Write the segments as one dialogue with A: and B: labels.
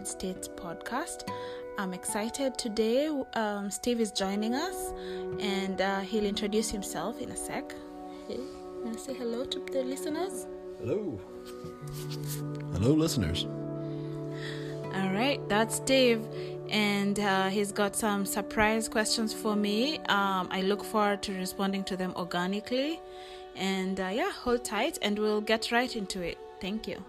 A: United States podcast. I'm excited today. Um, Steve is joining us and uh, he'll introduce himself in a sec. Hey, want to say hello to the listeners?
B: Hello. Hello, listeners.
A: All right, that's Steve, and uh, he's got some surprise questions for me. Um, I look forward to responding to them organically. And uh, yeah, hold tight, and we'll get right into it. Thank you.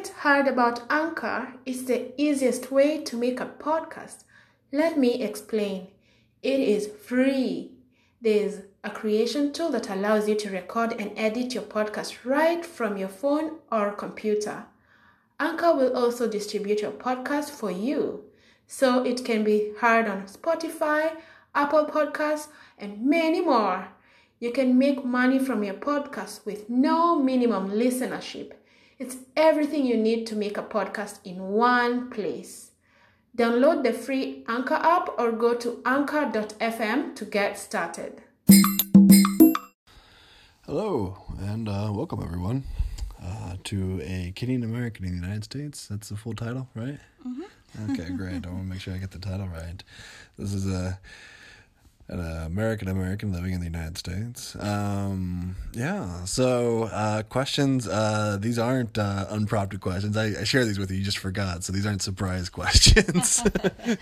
A: Haven't heard about Anchor, it's the easiest way to make a podcast. Let me explain. It is free. There's a creation tool that allows you to record and edit your podcast right from your phone or computer. Anchor will also distribute your podcast for you, so it can be heard on Spotify, Apple Podcasts, and many more. You can make money from your podcast with no minimum listenership. It's everything you need to make a podcast in one place. Download the free Anchor app or go to anchor.fm to get started.
B: Hello, and uh, welcome everyone uh, to a Kenyan American in the United States. That's the full title, right? Mm-hmm. Okay, great. I want to make sure I get the title right. This is a an American American living in the United States. Um, yeah. So uh, questions. Uh, these aren't uh, unprompted questions. I, I share these with you. You just forgot. So these aren't surprise questions.
A: but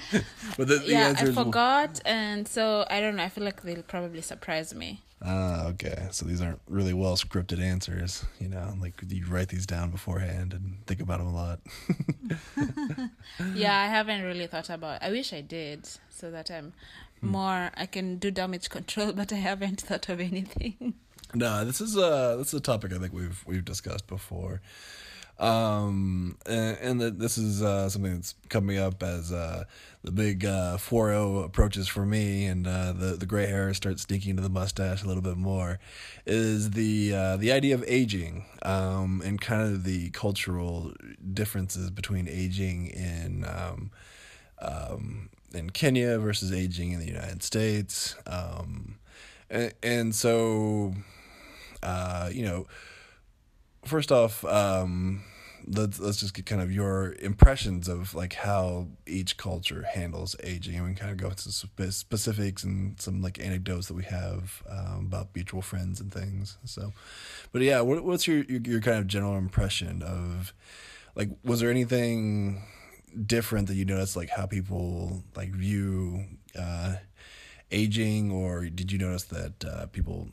A: the, the yeah, I forgot, and so I don't know. I feel like they'll probably surprise me.
B: Ah, okay. So these aren't really well scripted answers. You know, like you write these down beforehand and think about them a lot.
A: yeah, I haven't really thought about. I wish I did, so that I'm more I can do damage control, but I haven't thought of anything.
B: No, this is a this is a topic I think we've we've discussed before, um, and, and the, this is uh, something that's coming up as uh, the big uh, 4 approaches for me, and uh, the the gray hair starts sneaking into the mustache a little bit more. Is the uh, the idea of aging, um, and kind of the cultural differences between aging in. Um, um, in Kenya versus aging in the United States. Um, and, and so, uh, you know, first off, um, let's let's just get kind of your impressions of like how each culture handles aging, and we can kind of go into spe- specifics and some like anecdotes that we have um, about mutual friends and things. So, but yeah, what, what's your, your your kind of general impression of like was there anything different that you notice like how people like view uh, aging or did you notice that uh, people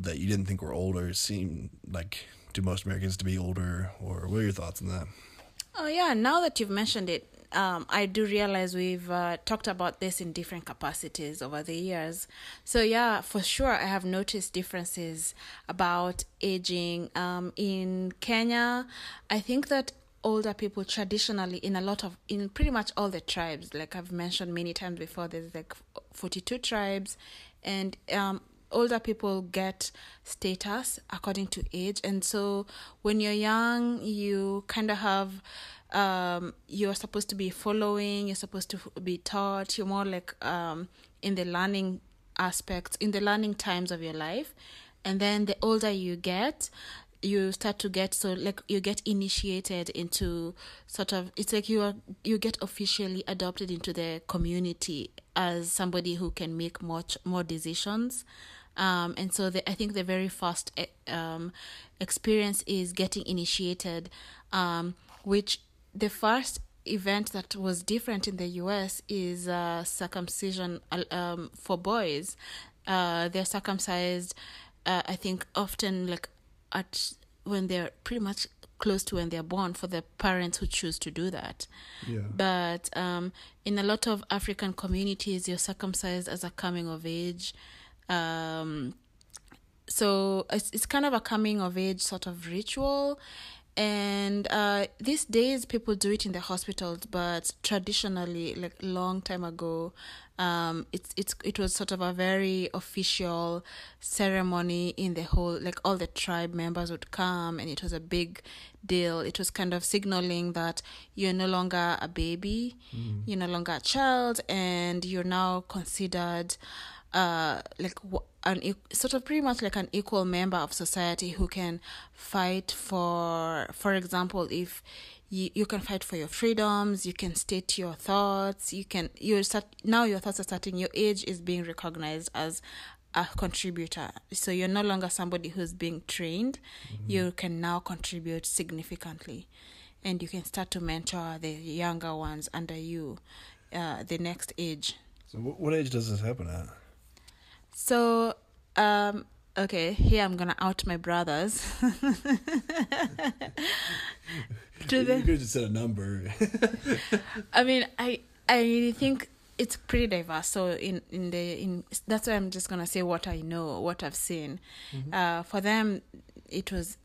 B: that you didn't think were older seem like to most americans to be older or what are your thoughts on that
A: oh yeah now that you've mentioned it um, I do realize we've uh, talked about this in different capacities over the years. So, yeah, for sure, I have noticed differences about aging. Um, in Kenya, I think that older people traditionally in a lot of in pretty much all the tribes like i've mentioned many times before there's like 42 tribes and um older people get status according to age. And so when you're young you kind of have um you're supposed to be following you're supposed to be taught you're more like um in the learning aspects in the learning times of your life. And then the older you get you start to get so like you get initiated into sort of it's like you are you get officially adopted into the community as somebody who can make much more decisions um, and so the, I think the very first eh, um, experience is getting initiated, um, which the first event that was different in the US is uh, circumcision um, for boys. Uh, they're circumcised, uh, I think, often like at when they're pretty much close to when they're born for the parents who choose to do that.
B: Yeah.
A: But um, in a lot of African communities, you're circumcised as a coming of age. Um, so it's, it's kind of a coming of age sort of ritual. And uh, these days, people do it in the hospitals, but traditionally, like long time ago, um, it's it's it was sort of a very official ceremony in the whole like all the tribe members would come and it was a big deal. It was kind of signaling that you're no longer a baby, mm. you're no longer a child, and you're now considered uh like an sort of pretty much like an equal member of society who can fight for for example if you, you can fight for your freedoms you can state your thoughts you can you start now your thoughts are starting your age is being recognized as a contributor. So you're no longer somebody who's being trained. Mm-hmm. you can now contribute significantly. And you can start to mentor the younger ones under you uh, the next age.
B: So what age does this happen at?
A: So um okay here i'm gonna out my brothers
B: to the, you could just set a number.
A: I mean, I I think it's pretty diverse. So in in the in that's why I'm just gonna say what I know, what I've seen. Mm-hmm. Uh, for them, it was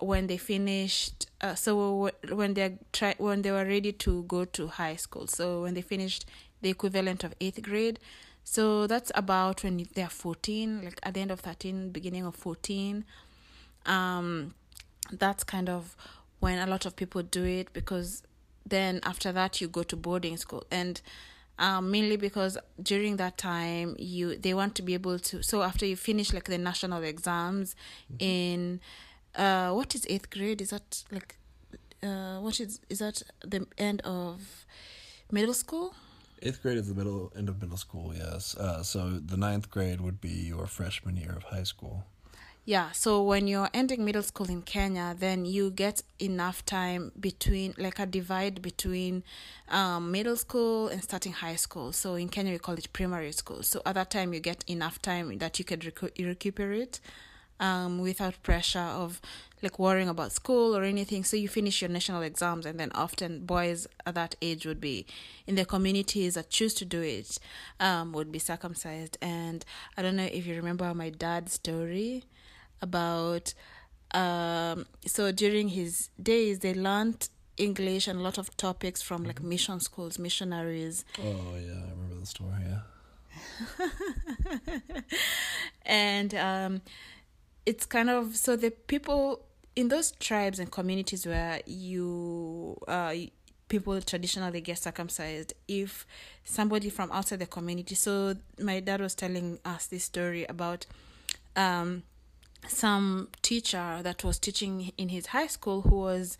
A: when they finished. Uh, so when they try when they were ready to go to high school. So when they finished the equivalent of eighth grade. So that's about when they're 14, like at the end of 13, beginning of 14. Um, that's kind of when a lot of people do it because then after that you go to boarding school and um, mainly because during that time you they want to be able to so after you finish like the national exams mm-hmm. in uh what is eighth grade is that like uh what is is that the end of middle school
B: eighth grade is the middle end of middle school yes uh, so the ninth grade would be your freshman year of high school
A: yeah, so when you're ending middle school in Kenya, then you get enough time between, like a divide between um, middle school and starting high school. So in Kenya, we call it primary school. So at that time, you get enough time that you could recu- recuperate um, without pressure of like worrying about school or anything. So you finish your national exams, and then often boys at that age would be in the communities that choose to do it um, would be circumcised. And I don't know if you remember my dad's story about um, so during his days they learned English and a lot of topics from like mm-hmm. mission schools, missionaries.
B: Oh yeah, I remember the story.
A: Yeah. and um, it's kind of so the people in those tribes and communities where you uh, people traditionally get circumcised if somebody from outside the community so my dad was telling us this story about um some teacher that was teaching in his high school who was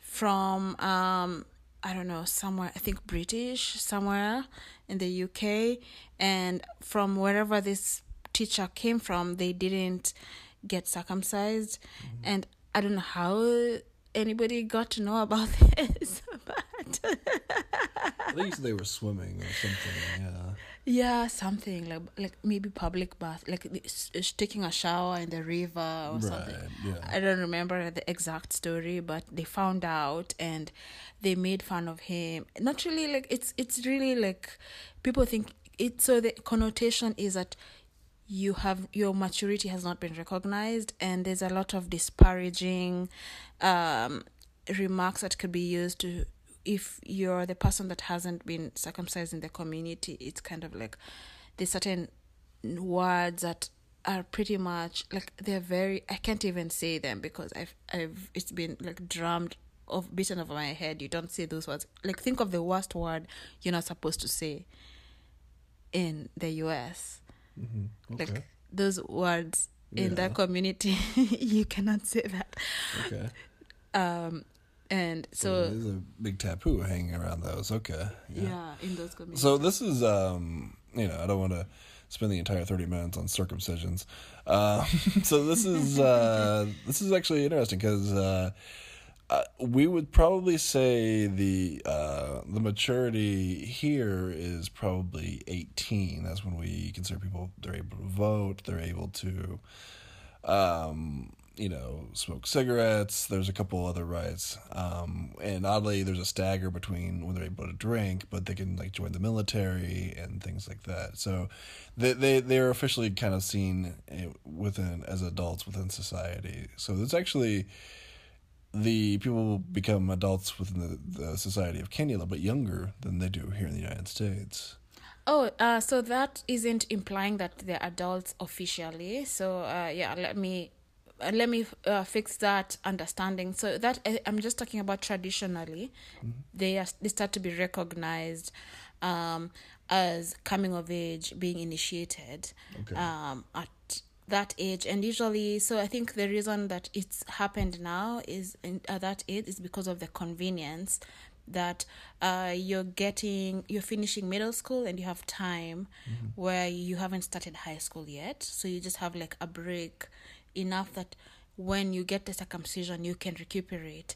A: from um I don't know somewhere I think British somewhere in the UK and from wherever this teacher came from they didn't get circumcised mm-hmm. and I don't know how anybody got to know about this but
B: at least they were swimming or something yeah
A: yeah, something like like maybe public bath, like uh, taking a shower in the river or right, something. Yeah. I don't remember the exact story, but they found out and they made fun of him. Not really like it's it's really like people think it. So the connotation is that you have your maturity has not been recognized, and there's a lot of disparaging um, remarks that could be used to if you're the person that hasn't been circumcised in the community, it's kind of like there's certain words that are pretty much like they're very I can't even say them because I've I've it's been like drummed of beaten over my head. You don't say those words. Like think of the worst word you're not supposed to say in the US. Mm-hmm. Okay. Like those words yeah. in that community you cannot say that. Okay. Um and so,
B: there's a big taboo hanging around those. Okay.
A: Yeah, yeah in those communities.
B: So this is um, you know, I don't want to spend the entire 30 minutes on circumcisions. Uh, so this is uh, this is actually interesting because uh, uh, we would probably say the uh, the maturity here is probably 18. That's when we consider people they're able to vote, they're able to um, you know, smoke cigarettes. There's a couple other rights, um, and oddly, there's a stagger between when they're able to drink, but they can like join the military and things like that. So, they they they're officially kind of seen eh, within as adults within society. So it's actually the people become adults within the, the society of Kenya a little bit younger than they do here in the United States.
A: Oh, uh, so that isn't implying that they're adults officially. So, uh, yeah, let me uh, let me uh, fix that understanding. So that I- I'm just talking about traditionally, they are, they start to be recognized um, as coming of age, being initiated
B: Okay.
A: um, at that age, and usually, so I think the reason that it's happened now is in, at that age is because of the convenience that uh, you're getting you're finishing middle school and you have time where you haven't started high school yet. So you just have like a break enough that when you get the circumcision you can recuperate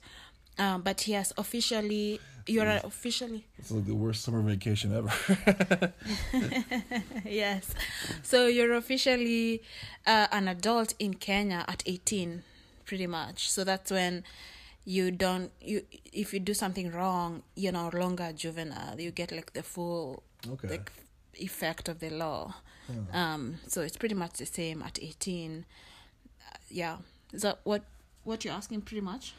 A: um, but yes officially you're officially.
B: It's like the worst summer vacation ever.
A: yes. So you're officially uh, an adult in kenya at 18 pretty much. So that's when you don't you if you do something wrong you're no longer juvenile. You get like the full
B: Okay.
A: like effect of the law. Um so it's pretty much the same at 18 Uh, yeah. Is that what what you're asking pretty much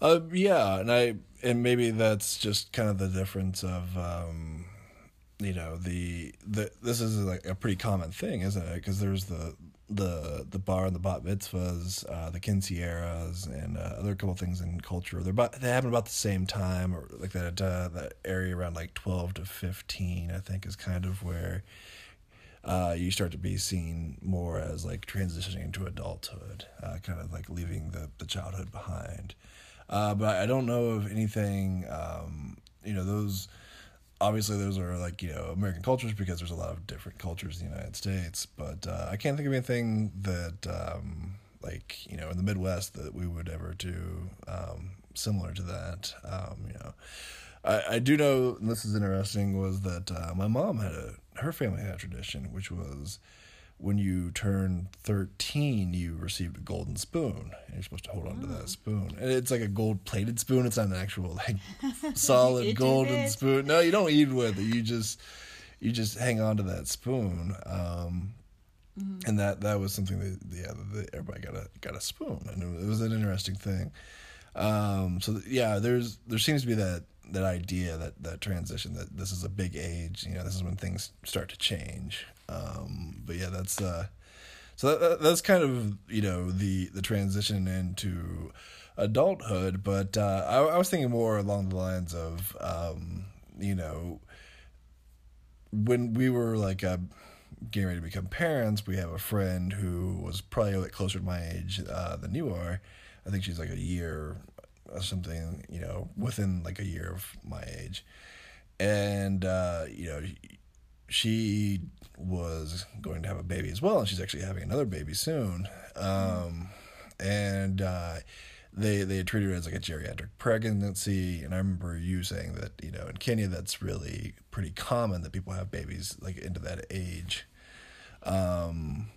B: Uh, yeah, and I and maybe that's just kind of the difference of um, you know the the this is like a pretty common thing, isn't it? Because there's the the the bar and the bat mitzvahs, uh, the quinceañeras, and uh, other couple things in culture. They're about they happen about the same time, or like that uh, that area around like twelve to fifteen. I think is kind of where uh, you start to be seen more as like transitioning into adulthood, uh, kind of like leaving the, the childhood behind. Uh, but I don't know of anything, um, you know, those, obviously those are like, you know, American cultures because there's a lot of different cultures in the United States, but uh, I can't think of anything that, um, like, you know, in the Midwest that we would ever do um, similar to that, um, you know. I, I do know, and this is interesting, was that uh, my mom had a, her family had a tradition, which was when you turn 13, you received a golden spoon. And you're supposed to hold on to that spoon. And it's like a gold plated spoon. It's not an actual, like, solid golden spoon. No, you don't eat with it. You just, you just hang on to that spoon. Um, and that that was something that yeah that everybody got a got a spoon and it was, it was an interesting thing um so th- yeah there's there seems to be that that idea that that transition that this is a big age you know this is when things start to change um but yeah that's uh so that, that, that's kind of you know the the transition into adulthood but uh I, I was thinking more along the lines of um you know when we were like uh, getting ready to become parents, we have a friend who was probably a bit closer to my age uh, than you are. I think she's like a year or something, you know, within like a year of my age. And, uh, you know, she was going to have a baby as well, and she's actually having another baby soon. Um, and uh, they they treated it as like a geriatric pregnancy. And I remember you saying that you know in Kenya that's really pretty common that people have babies like into that age. Um,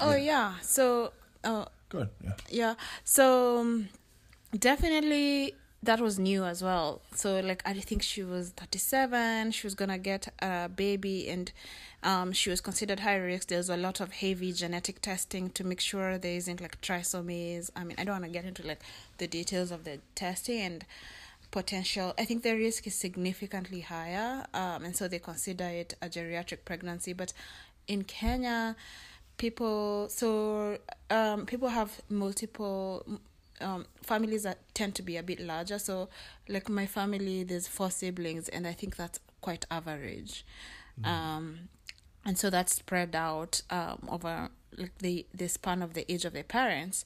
A: oh yeah so uh,
B: go ahead. Yeah.
A: yeah so um, definitely that was new as well. So like i think she was 37 she was gonna get a baby and um, she was considered high risk. There's a lot of heavy genetic testing to make sure there isn't like trisomies. I mean i don't want to get into like the details of the testing and potential. I think the risk is significantly higher um, and so they consider it a geriatric pregnancy. But in kenya people so um people have multiple um families tend to be a bit larger. So like my family there's four siblings and i think that's quite average. Um and so that's spread out um over like the the span of the age of their parents.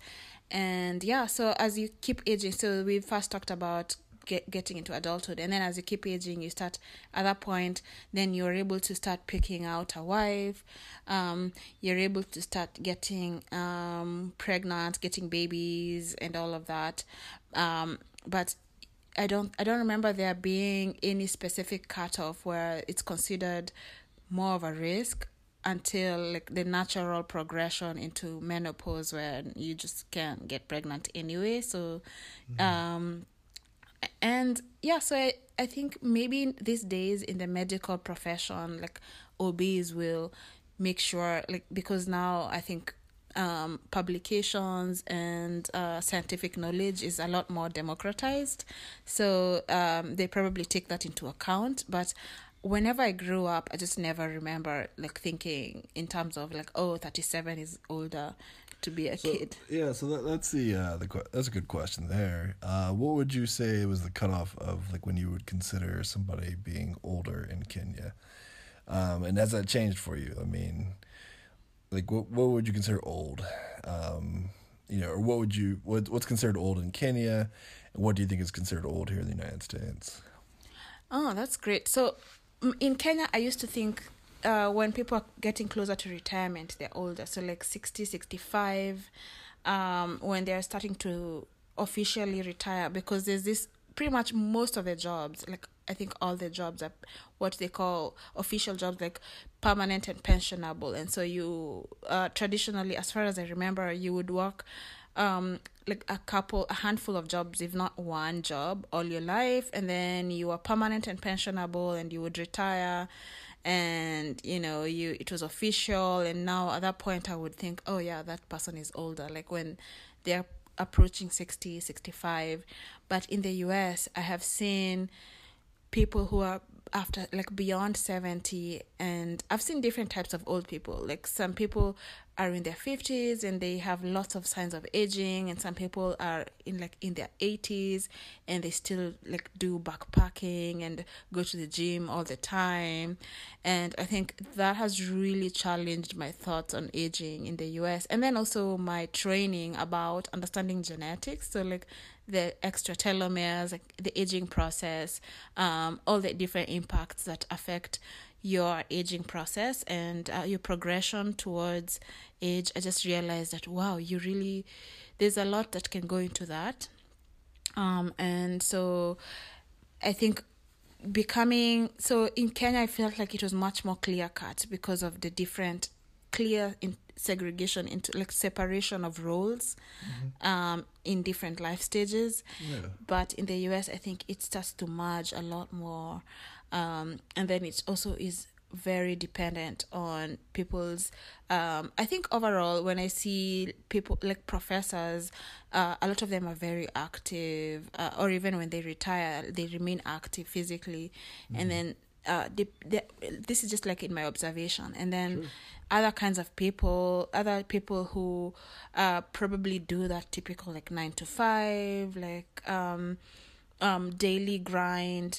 A: And yeah so as you keep aging so we first talked about get, getting into adulthood. And then as you keep aging you start at that point then you're able to start picking out a wife. Um you're able to start getting um pregnant getting babies and all of that. Um but I don't I don't remember there being any specific cutoff where it's considered more of a risk until like the natural progression into menopause where you just can't get pregnant anyway. So um and yeah, so I, I think maybe these days in the medical profession, like OBs will make sure like because now I think um, publications and uh, scientific knowledge is a lot more democratized. So um, they probably take that into account. But whenever I grew up, I just never remember like thinking in terms of like, oh, 37 is older to be a
B: So,
A: kid.
B: yeah, so that, that's the uh, the that's a good question there. Uh, what would you say was the cutoff of like when you would consider somebody being older in Kenya? Um, and has that changed for you? I mean, like what what would you consider old? Um, you know, or what would you what what's considered old in Kenya, and what do you think is considered old here in the United States?
A: Oh, that's great. So in Kenya, I used to think uh, when people are getting closer to retirement, they're older. So like 60, 65, um, when they're starting to officially retire, because there's this pretty much most of the jobs, like I think all the jobs are what they call official jobs, like permanent and pensionable. And so you uh, traditionally, as far as I remember, you would work um like a couple a handful of jobs if not one job all your life and then you are permanent and pensionable and you would retire and you know you it was official and now at that point i would think oh yeah that person is older like when they're approaching 60 65 but in the us i have seen people who are after like beyond 70 and i've seen different types of old people. Like some people are in their 50s and they have lots of signs of aging and some people are in like in their 80s and they still like do backpacking and go to the gym all the time. And i think that has really challenged my thoughts on aging in the us and then also my training about understanding genetics. So like the extra telomeres, like the aging process, um, all the different impacts that affect your aging process and uh, your progression towards age. I just realized that wow, you really there's a lot that can go into that, um, and so I think becoming so in Kenya, I felt like it was much more clear cut because of the different clear in segregation into like separation of roles um in different life stages
B: Yeah.
A: but in the US I think it starts to merge a lot more um and then it also is very dependent on people's um I think overall when I see people like professors uh, a lot of them are very active uh, or even when they retire they remain active physically. And then uh they, they, this is just like in my observation. And then other kinds of people other people who uh probably do that typical like nine to five like um um daily grind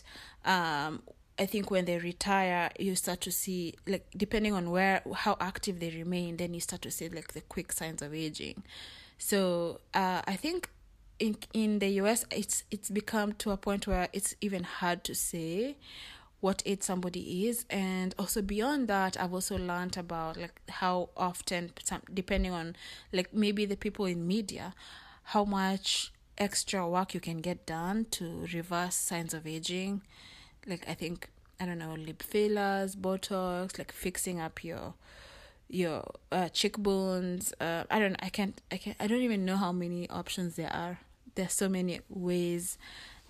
A: um i think when they retire you start to see like depending on where how active they remain then you start to see like the quick signs of aging. So uh i think in in the us it's it's become to a point where it's even hard to say what age somebody is. And also beyond that i've also learned about like how often depending on like maybe the people in media how much extra work you can get done to reverse signs of aging like i think i don't know lip fillers botox like fixing up your your uh, cheekbones uh, i don't i can't i can't i don't even know how many options there are there's so many ways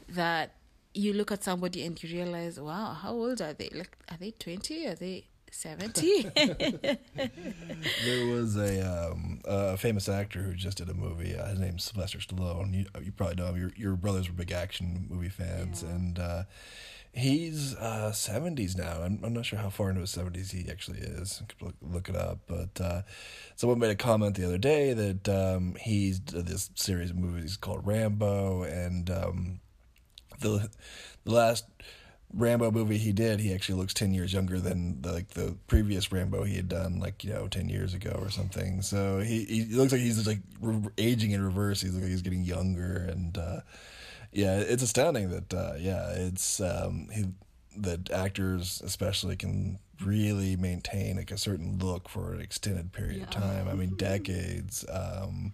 A: that you look at somebody and you realize, wow, how old are they? Like, are they 20? Are they 70?
B: There was a um, a famous actor who just did a movie. Uh, his name's Sylvester Stallone. You you probably know him. Your your brothers were big action movie fans,
A: Yeah.
B: and uh, he's uh, seventies now. I'm I'm not sure how far into his seventies he actually is. Look, look it up, but uh, someone made a comment the other day that um, he's did this series of movies called Rambo, and um, the the last Rambo movie he did, he actually looks ten years younger than the, like the previous Rambo he had done, like you know, ten years ago or something. So he he looks like he's like re- aging in reverse. He's like he's getting younger, and uh, yeah, it's astounding that uh, yeah, it's um, he that actors especially can really maintain like a certain look for an extended period of time. I mean, decades. Um,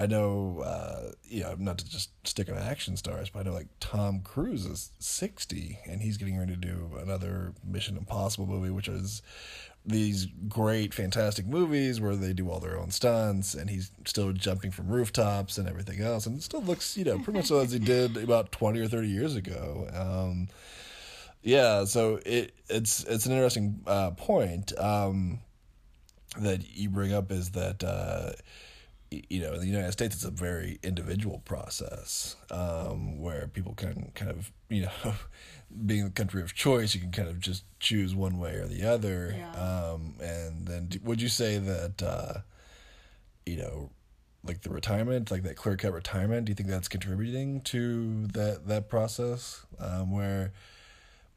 B: I know, uh, you know, not to just stick on action stars, but I know like Tom Cruise is 60 and he's getting ready to do another Mission Impossible movie, which is these great, fantastic movies where they do all their own stunts and he's still jumping from rooftops and everything else. And it still looks, you know, pretty much as he did about 20 or 30 years ago. Um, yeah, so it it's it's an interesting uh, point um, that you bring up is that uh, you know, in the United States, it's a very individual process um, where people can kind of, you know, being the country of choice, you can kind of just choose one way or the other.
A: Yeah.
B: Um, and then, would you say that, uh, you know, like the retirement, like that clear cut retirement, do you think that's contributing to that that process um, where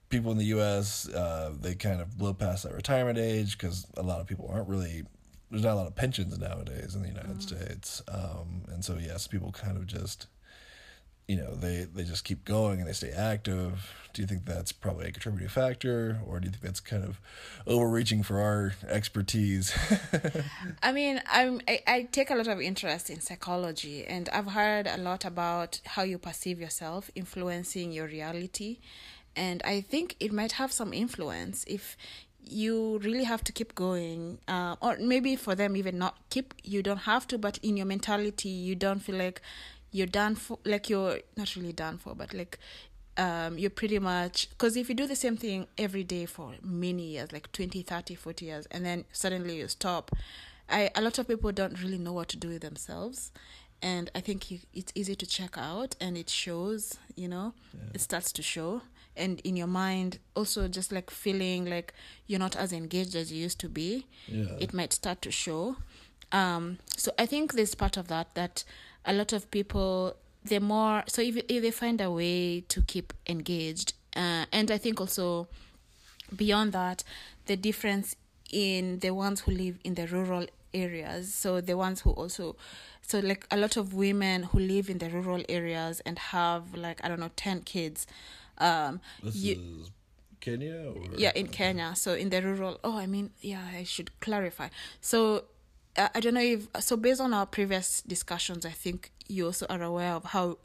B: people in the U.S. Uh, they kind of blow past that retirement age because a lot of people aren't really there's not a lot of pensions nowadays in the United
A: Mm-hmm.
B: States, um, and so yes, people kind of just you know they they just keep going and they stay active. Do you think that's probably a contributing factor, or do you think that's kind of overreaching for our expertise?
A: I mean, I'm, I, I take a lot of interest in psychology, and I've heard a lot about how you perceive yourself influencing your reality. And I think it might have some influence if you really have to keep going, uh, or maybe for them, even not keep, you don't have to, but in your mentality, you don't feel like you're done for, like you're not really done for, but like um, you're pretty much because if you do the same thing every day for many years like 20 30 40 years and then suddenly you stop I, a lot of people don't really know what to do with themselves. And i think you, it's easy to check out and it shows you know? It starts to show and in your mind also just like feeling like you're not as engaged as you used to be
B: Yeah.
A: it might start to show um so i think there's part of that that a lot of people they're more so if, if they find a way to keep engaged uh, and i think also beyond that the difference in the ones who live in the rural areas so the ones who also so like a lot of women who live in the rural areas and have like i don't know 10 kids um
B: this
A: you,
B: is Kenya, or?
A: Yeah in kenya. So in the rural oh i mean yeah i should clarify. So uh, i don't know if so based on our previous discussions i think you also are aware of how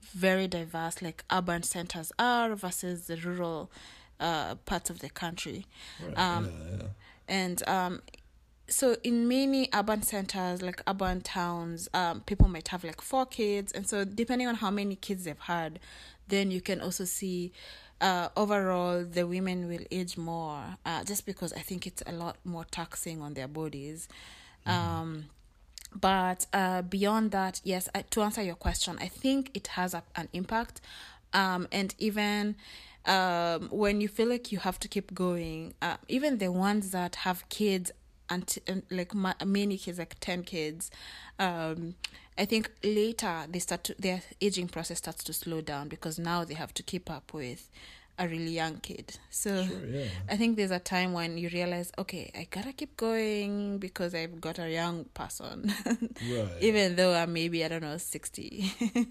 A: very diverse like urban centers are versus the rural uh parts of the country.
B: Right,
A: um
B: yeah, yeah.
A: and um so in many urban centers like urban towns um people might have like four kids. And so depending on how many kids they've had then you can also see uh overall the women will age more uh just because i think it's a lot more taxing on their bodies. Um but uh beyond that yes I, to answer your question i think it has a, an impact. Um and even um when you feel like you have to keep going uh, even the ones that have kids and, and like ma- many kids like 10 kids um i think later they start to their aging process starts to slow down because now they have to keep up with a really young kid so
B: Sure, yeah.
A: I think there's a time when you realize, okay, I gotta keep going because I've got a young person,
B: Right.
A: even though I'm maybe I don't know sixty.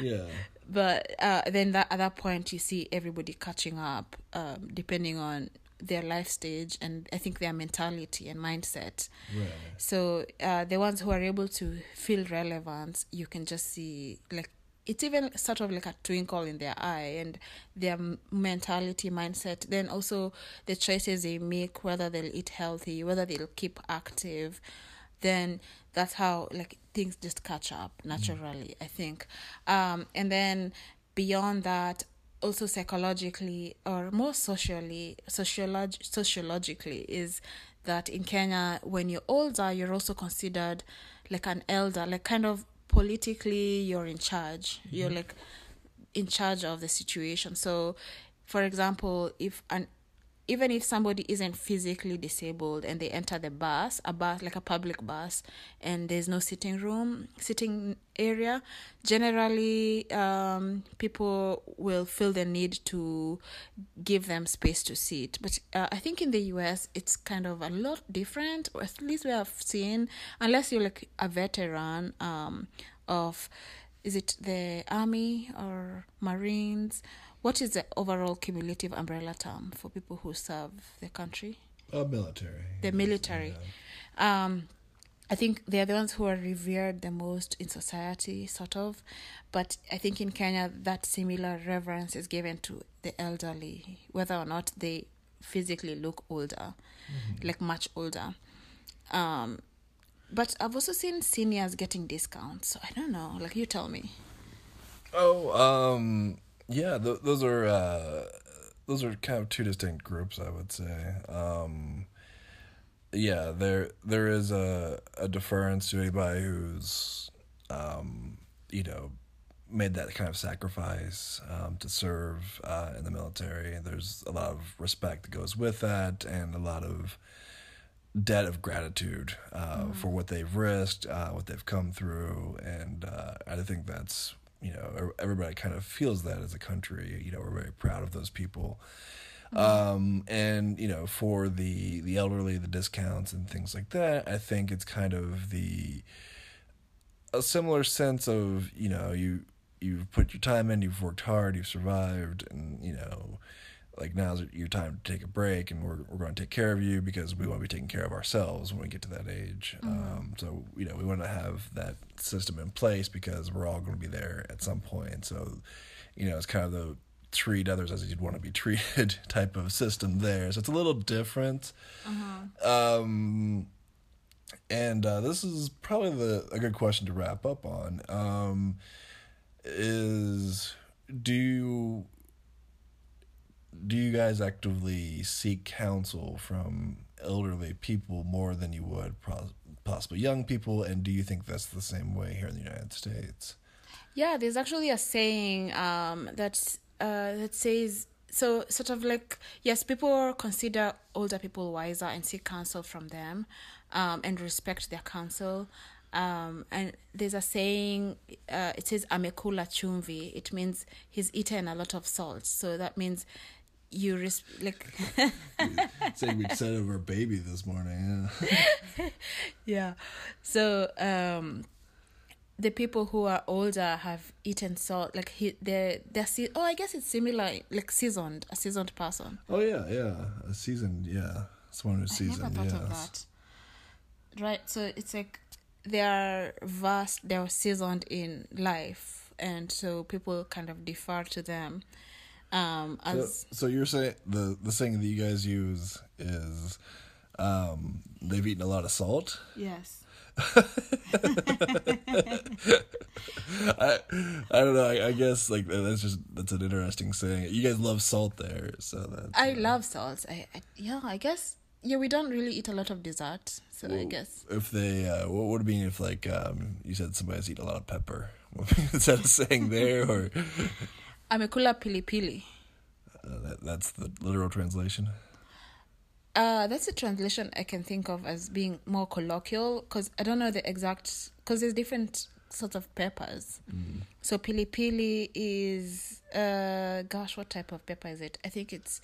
B: yeah.
A: but uh, then that at that point you see everybody catching up, um, depending on their life stage and I think their mentality and mindset.
B: Right.
A: So uh, the ones who are able to feel relevant, you can just see like it's even sort of like a twinkle in their eye and their mentality mindset then also the choices they make whether they'll eat healthy whether they'll keep active then that's how like things just catch up naturally i think um and then beyond that also psychologically or more socially sociolog- sociologically is that in Kenya when you're older you're also considered like an elder like kind of politically you're in charge. You're mm-hmm. like in charge of the situation. So for example if an even if somebody isn't physically disabled and they enter the bus a bus like a public bus and there's no sitting room sitting area generally um, people will feel the need to give them space to sit. But uh, i think in the us it's kind of a lot different or at least we have seen unless you're like a veteran um, of is it the army or marines what is the overall cumulative umbrella term for people who serve the country
B: Uh, military.
A: the military um I think they're the ones who are revered the most in society, sort of. But I think in Kenya, that similar reverence is given to the elderly, whether or not they physically look older, like much older. Um, but I've also seen seniors getting discounts. So I don't know. Like, you tell me.
B: Oh, um, yeah, th- those are uh, those are kind of two distinct groups, I would say. Um, yeah, there there is a a deference to anybody who's, um, you know, made that kind of sacrifice um, to serve uh, in the military. There's a lot of respect that goes with that, and a lot of debt of gratitude uh, for what they've risked, uh, what they've come through, and uh, I think that's you know everybody kind of feels that as a country. You know, we're very proud of those people. Um, and you know, for the the elderly, the discounts and things like that, I think it's kind of the a similar sense of you know you you've put your time in, you've worked hard, you've survived, and you know, like now's your time to take a break, and we're we're going to take care of you because we want to be taking care of ourselves when we get to that age. Um, so you know, we want to have that system in place because we're all going to be there at some point. So you know, it's kind of the treat others as you'd want to be treated type of system there. So it's a little different. Um, and uh, this is probably the a good question to wrap up on. Um, is do you do you guys actively seek counsel from elderly people more than you would pos- possibly young people and do you think that's the same way here in the united states
A: Yeah, there's actually a saying um, that uh, that says so sort of like yes, people consider older people wiser and seek counsel from them, um, and respect their counsel. Um, and there's a saying, uh, it says amekula chumvi. It means he's eaten a lot of salt. So that means you res- like
B: saying we said over a baby this morning yeah.
A: yeah. So um the people who are older have eaten salt like he they're they're se- oh i guess it's similar like seasoned a seasoned person.
B: Oh yeah yeah a seasoned yeah someone who's
A: I never
B: seasoned
A: thought of that. Right so it's like they are vast they're seasoned in life and so people kind of defer to them um
B: So,
A: as
B: so you're saying the the saying that you guys use is um, they've eaten a lot of salt.
A: yes
B: I I don't know. I, I guess like that's just that's an interesting saying. You guys love salt there, so that's
A: i love salt I, I yeah i guess yeah we don't really eat a lot of dessert so i guess
B: if they uh, what would it mean if like um, you said somebody's eaten a lot of pepper? Is that a saying there, or
A: amekula pilipili
B: uh, that, that's the literal translation?
A: Uh, that's a translation I can think of as being more colloquial because I don't know the exact because there's different sorts of peppers. So pili pili is uh gosh what type of pepper is it? I think it's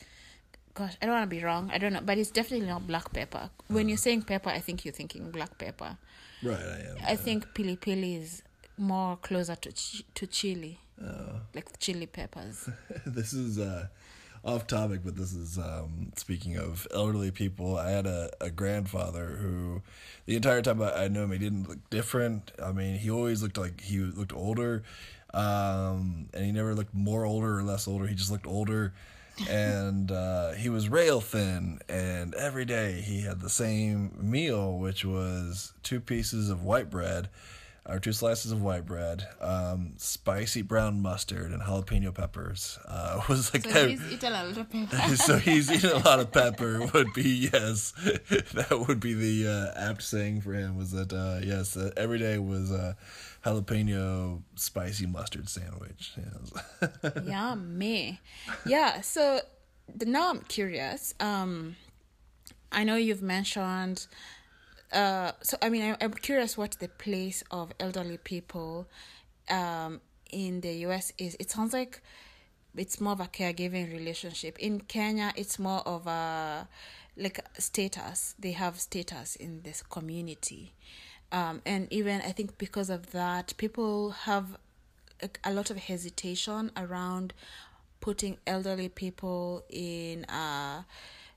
A: gosh I don't want to be wrong. I don't know, but it's definitely not black pepper. When you're saying pepper, I think you're thinking black pepper.
B: Right, I am.
A: I think pili pili is more closer to ch- to chili,
B: Oh.
A: like chili peppers.
B: this is uh, off topic, but this is um, speaking of elderly people. I had a, a grandfather who, the entire time I, I knew him, he didn't look different. I mean, he always looked like he looked older, um, and he never looked more older or less older. He just looked older. and uh, he was rail thin, and every day he had the same meal, which was two pieces of white bread, or two slices of white bread, um, spicy brown mustard, and jalapeno peppers. Uh, was like
A: So he's eaten a lot of pepper.
B: so he's eating a lot of pepper would be yes that would be the uh, apt saying for him was that uh, yes uh, every day was a jalapeno spicy mustard sandwich yes.
A: Yummy. Yeah, so now I'm curious. Um, I know you've mentioned. Uh, so I mean, I, I'm curious what the place of elderly people, um, in the U.S. is. It sounds like it's more of a caregiving relationship. In Kenya, it's more of a like status. They have status in this community, um, and even I think because of that, people have a, a lot of hesitation around putting elderly people in uh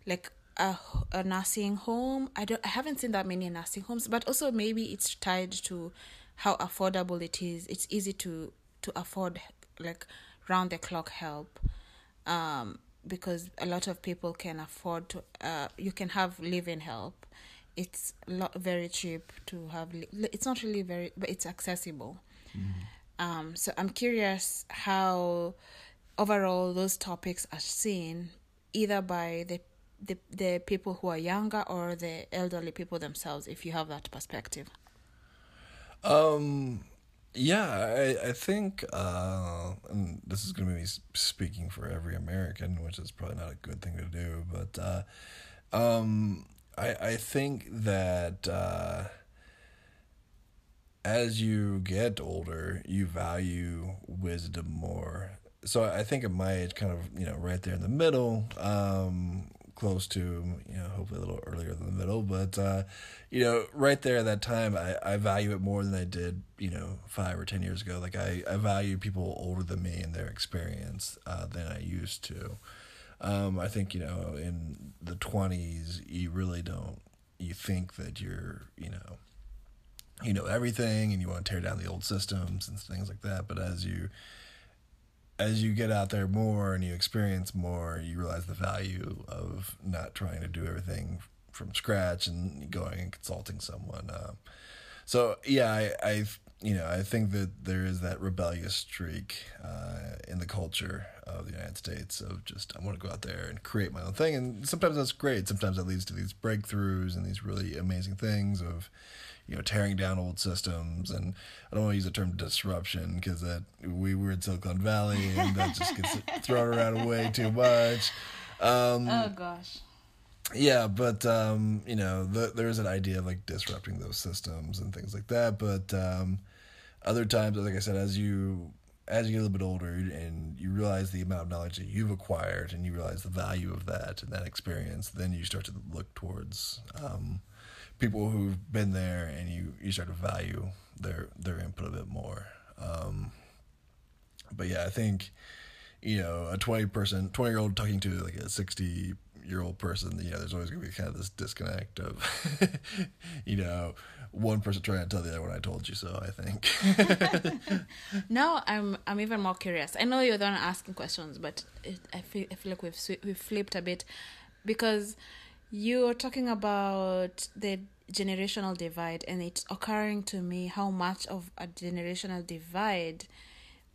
A: like a, a nursing home. I don't i haven't seen that many nursing homes but also maybe it's tied to how affordable it is. It's easy to to afford like round the clock help um because a lot of people can afford to uh you can have living help. It's lot very cheap to have it's not really very but it's accessible. Um, so I'm curious how overall those topics are seen either by the the the people who are younger or the elderly people themselves if you have that perspective
B: um yeah i i think uh and this is going to be me speaking for every american which is probably not a good thing to do but uh um i i think that uh as you get older, you value wisdom more. So I think at my age, kind of, you know, right there in the middle, um, close to, you know, hopefully a little earlier than the middle, but, uh, you know, right there at that time, I, I value it more than I did, you know, five or 10 years ago. Like I, I value people older than me and their experience, uh, than I used to. Um, I think, you know, in the 20s, you really don't, you think that you're, you know, you know everything and you want to tear down the old systems and things like that but as you as you get out there more and you experience more you realize the value of not trying to do everything from scratch and going and consulting someone uh, so yeah I, I you know i think that there is that rebellious streak uh, in the culture of the united states of just i want to go out there and create my own thing and sometimes that's great sometimes that leads to these breakthroughs and these really amazing things of you know tearing down old systems and I don't want to use the term disruption because that we were in Silicon Valley and that just gets thrown around way too much.
A: Um, oh gosh.
B: Yeah, but um, you know, the, there's an idea of like disrupting those systems and things like that. But um, other times, like I said, as you as you get a little bit older and you realize the amount of knowledge that you've acquired and you realize the value of that and that experience, then you start to look towards um, people who've been there and you, you start to value their their input a bit more. Um, but yeah, I think you know a twenty person, twenty year old talking to like a sixty year old person, you know, there's always gonna be kind of this disconnect of, you know, one person trying to tell the other one I told you so. I think.
A: now I'm I'm even more curious. I know you're the one asking questions, but it, I feel I feel like we've we've flipped a bit because you're talking about the generational divide, and it's occurring to me how much of a generational divide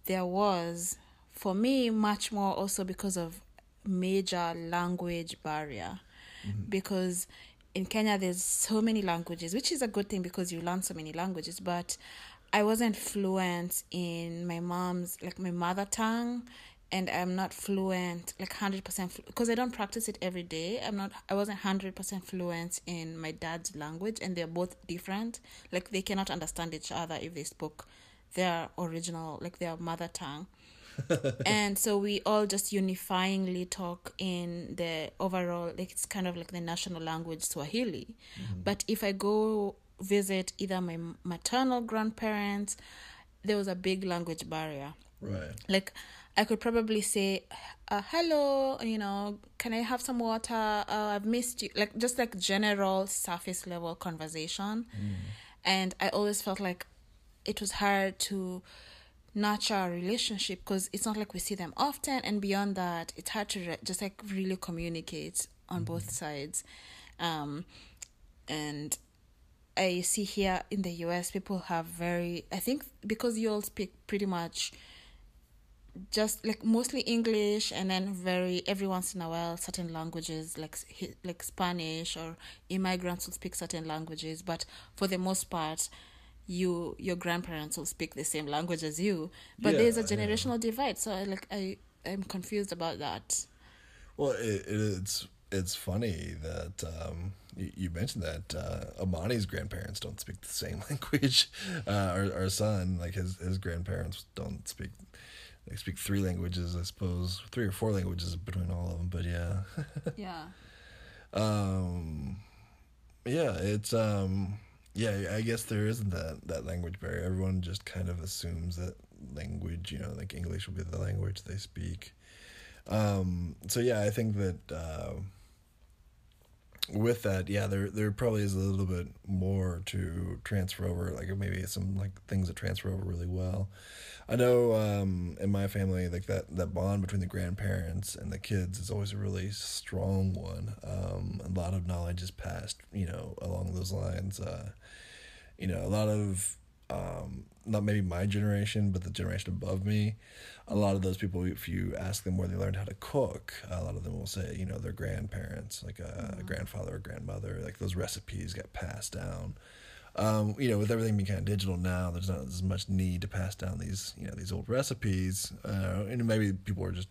A: there was for me, much more also because of major language barrier. Mm-hmm. Because in Kenya, there's so many languages, which is a good thing because you learn so many languages. But I wasn't fluent in my mom's, like my mother tongue, and I'm not fluent like 100% because I don't practice it every day. I'm not I wasn't 100% fluent in my dad's language and they're both different. Like they cannot understand each other if they spoke their original like their mother tongue. and so we all just unifyingly talk in the overall like it's kind of like the national language Swahili. Mm-hmm. But if I go visit either my maternal grandparents, there was a big language barrier.
B: Right.
A: Like I could probably say, uh, "Hello, you know, can I have some water? Uh, I've missed you." Like just like general surface level conversation, mm. and I always felt like it was hard to nurture a relationship because it's not like we see them often, and beyond that, it's hard to re- just like really communicate on mm-hmm. both sides, um, and. I see here in the US, people have very, I think because you all speak pretty much just like mostly English and then very every once in a while certain languages like like Spanish or immigrants will speak certain languages but for the most part you your grandparents will speak the same language as you but yeah, there's a generational yeah. divide so I like I I'm confused about that
B: well it, it's it's funny that um, you, you, mentioned that uh, Amani's grandparents don't speak the same language. Uh, our our son, like his his grandparents, don't speak they speak three languages, I suppose, three or four languages between all of them. But yeah.
A: yeah.
B: Um. Yeah, it's um. Yeah, I guess there isn't that that language barrier. Everyone just kind of assumes that language, you know, like English will be the language they speak. Um. So yeah, I think that. Uh, with that, yeah, there there probably is a little bit more to transfer over, like maybe some like things that transfer over really well. I know um, in my family, like that that bond between the grandparents and the kids is always a really strong one. Um, a lot of knowledge is passed, you know, along those lines. Uh, you know, a lot of um, not maybe my generation, but the generation above me, a lot of those people, if you ask them where they learned how to cook, a lot of them will say, you know, their grandparents, like a, a grandfather or grandmother, like those recipes get passed down. Um, you know, with everything being kind of digital now, there's not as much need to pass down these, you know, these old recipes. Uh, and maybe people are just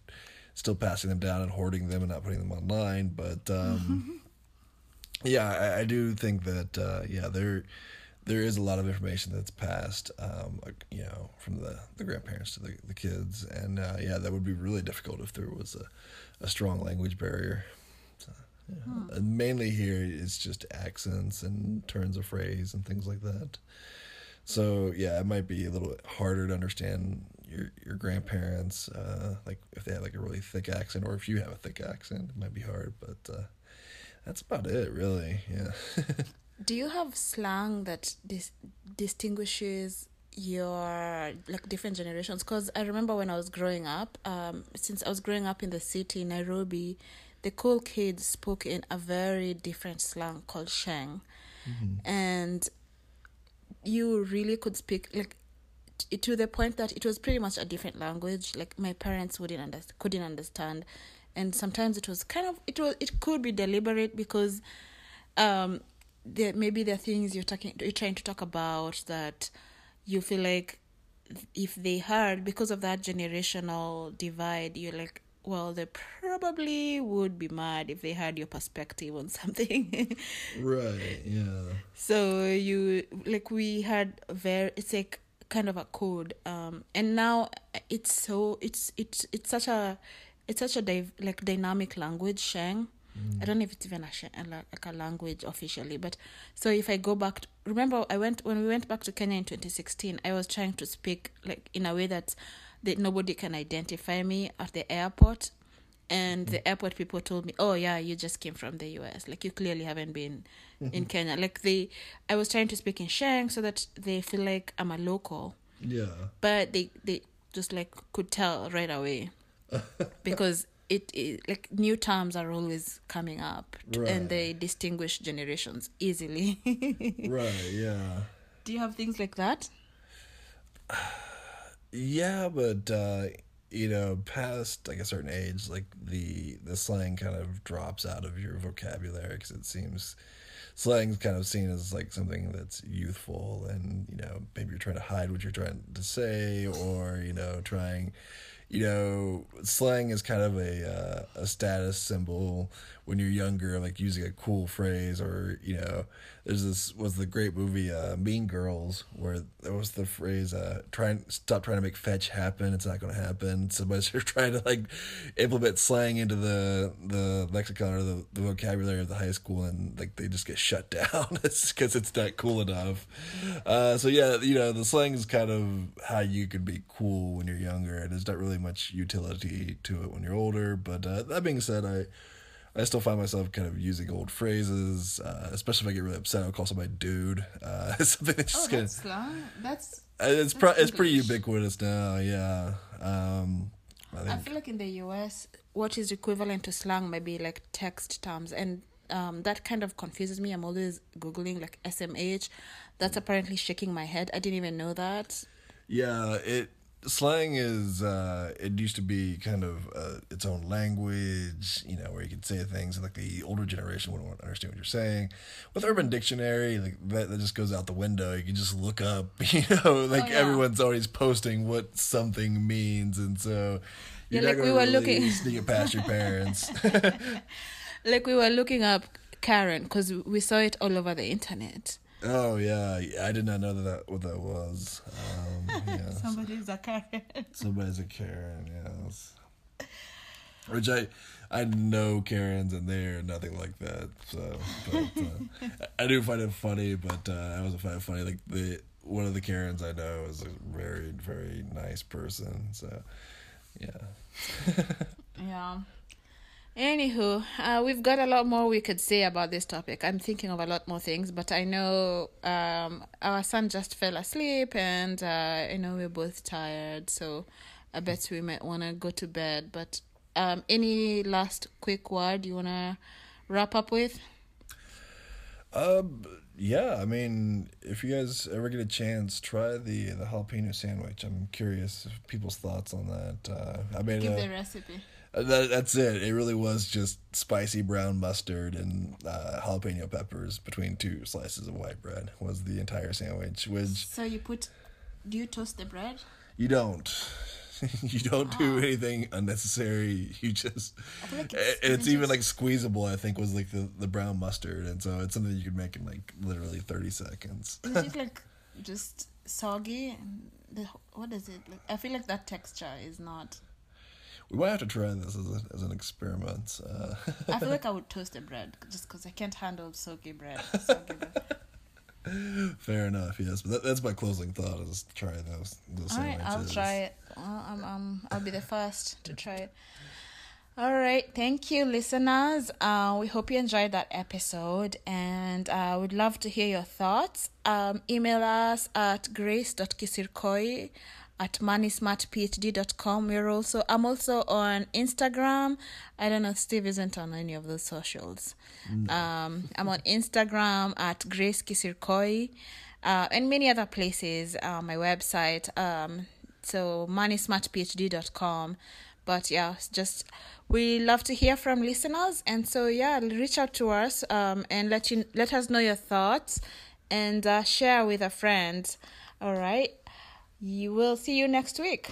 B: still passing them down and hoarding them and not putting them online. But um, yeah, I, I, do think that uh, yeah, there there is a lot of information that's passed, um, you know, from the, the grandparents to the, the kids, and uh, yeah, that would be really difficult if there was a, a strong language barrier. So, yeah. And mainly here, it's just accents and turns of phrase and things like that. So yeah, it might be a little bit harder to understand your your grandparents, uh, like if they have like a really thick accent, or if you have a thick accent, it might be hard. But uh, that's about it, really. Yeah.
A: Do you have slang that dis- distinguishes your like different generations? Because I remember when I was growing up, um, since I was growing up in the city, Nairobi, the cool kids spoke in a very different slang called Sheng, mm-hmm. and you really could speak like t- to the point that it was pretty much a different language. Like my parents wouldn't under- couldn't understand, and sometimes it was kind of it was it could be deliberate because. Um, there maybe there are things you're talking you're trying to talk about that you feel like if they heard because of that generational divide you're like well they probably would be mad if they had your perspective on something.
B: Right yeah.
A: So you like we had very it's like kind of a code um and now it's so it's it's it's such a it's such a div- like dynamic language sheng Mm. I don't know if it's even a, like a language officially, but so if I go back, to, remember I went when we went back to Kenya in 2016. I was trying to speak like in a way that that nobody can identify me at the airport, and the airport people told me, "Oh yeah, you just came from the U.S. Like you clearly haven't been mm-hmm. in Kenya." Like they, I was trying to speak in Sheng so that they feel like I'm a local.
B: Yeah.
A: But they they just like could tell right away because it, it, like new terms are always coming up right. and they distinguish generations easily.
B: Right yeah.
A: Do you have things like that?
B: Yeah but uh you know past like a certain age like the the slang kind of drops out of your vocabulary because it seems slang's kind of seen as like something that's youthful and you know maybe you're trying to hide what you're trying to say or you know trying you know, slang is kind of a uh, a status symbol when you're younger, like using a cool phrase or you know, there's this was the great movie uh, Mean Girls where there was the phrase uh, "trying stop trying to make fetch happen, it's not going to happen." Somebody's trying to like implement slang into the the lexicon or the, the vocabulary of the high school, and like they just get shut down because it's not cool enough. Uh, so yeah, you know, the slang is kind of how you can be cool when you're younger, and it's not really much utility to it when you're older. But uh, that being said, I I still find myself kind of using old phrases, uh, especially if I get really upset. I'll call somebody "dude." Uh, something that's
A: just oh, that's slang. That's
B: uh, it's pro- it's pretty ubiquitous now. Yeah. Um,
A: I, I, feel like in the U.S., what is equivalent to slang maybe like text terms, and um, that kind of confuses me. I'm always googling like SMH. That's apparently shaking my head. I didn't even know that.
B: Yeah, it slang is uh, it used to be kind of uh, its own language, you know, where you could say things like the older generation wouldn't understand what you're saying. With Urban Dictionary, like that, that just goes out the window. You can just look up, you know, like oh, yeah. everyone's always posting what something means, and so
A: you're yeah, like we were really looking
B: sneak it past your parents.
A: like we were looking up Karen because we saw it all over the internet.
B: Oh yeah, I did not know that, that what that was. Um,
A: yeah. Somebody's a Karen.
B: Somebody's a Karen. Yes. Which I, I know Karens and they're nothing like that. So, but uh, I do find it funny. But uh, I also find it funny. Like the one of the Karens I know is a very very nice person. So, yeah.
A: yeah. Anywho, uh, we've got a lot more we could say about this topic. I'm thinking of a lot more things, but I know um, our son just fell asleep, and uh, I know we're both tired, so I bet we might want to go to bed. But um, any last quick word you want to wrap up with?
B: Um, yeah, I mean, if you guys ever get a chance, try the the jalapeno sandwich. I'm curious if people's thoughts on that. Uh, I made
A: Give
B: a,
A: the recipe.
B: That, that's it. It really was just spicy brown mustard and uh, jalapeno peppers between two slices of white bread was the entire sandwich. Which
A: So you put. Do you toast the bread?
B: you don't. you don't do anything unnecessary. You just
A: I like it's
B: it's,
A: even
B: even like squeezable. I think was like the the brown mustard, and so it's something you could make in like literally thirty seconds.
A: Is it like just soggy? And the, what is it? Like, I feel like that texture is not.
B: We might have to try this as, a, as an experiment. Uh,
A: I feel like I would toast the bread just because I can't handle soggy bread. Soggy bread.
B: fair enough, yes. But that, that's my closing thought: is try those those
A: All right. I'll try it. Well, I'm, um, I'll be the first to try it. All right, thank you, listeners. Uh, we hope you enjoyed that episode, and I uh, would love to hear your thoughts. Um, email us at grace.kisirkoi at moneysmartphd.com. We're also I'm also on Instagram. I don't know, Steve isn't on any of those socials. Um, I'm on Instagram at Grace Kisirkoi, uh, and many other places. Uh, my website, um, so moneysmartphd.com. But yeah, just we love to hear from listeners, and so yeah, reach out to us um, and let you let us know your thoughts and uh, share with a friend. All right, you will see you next week.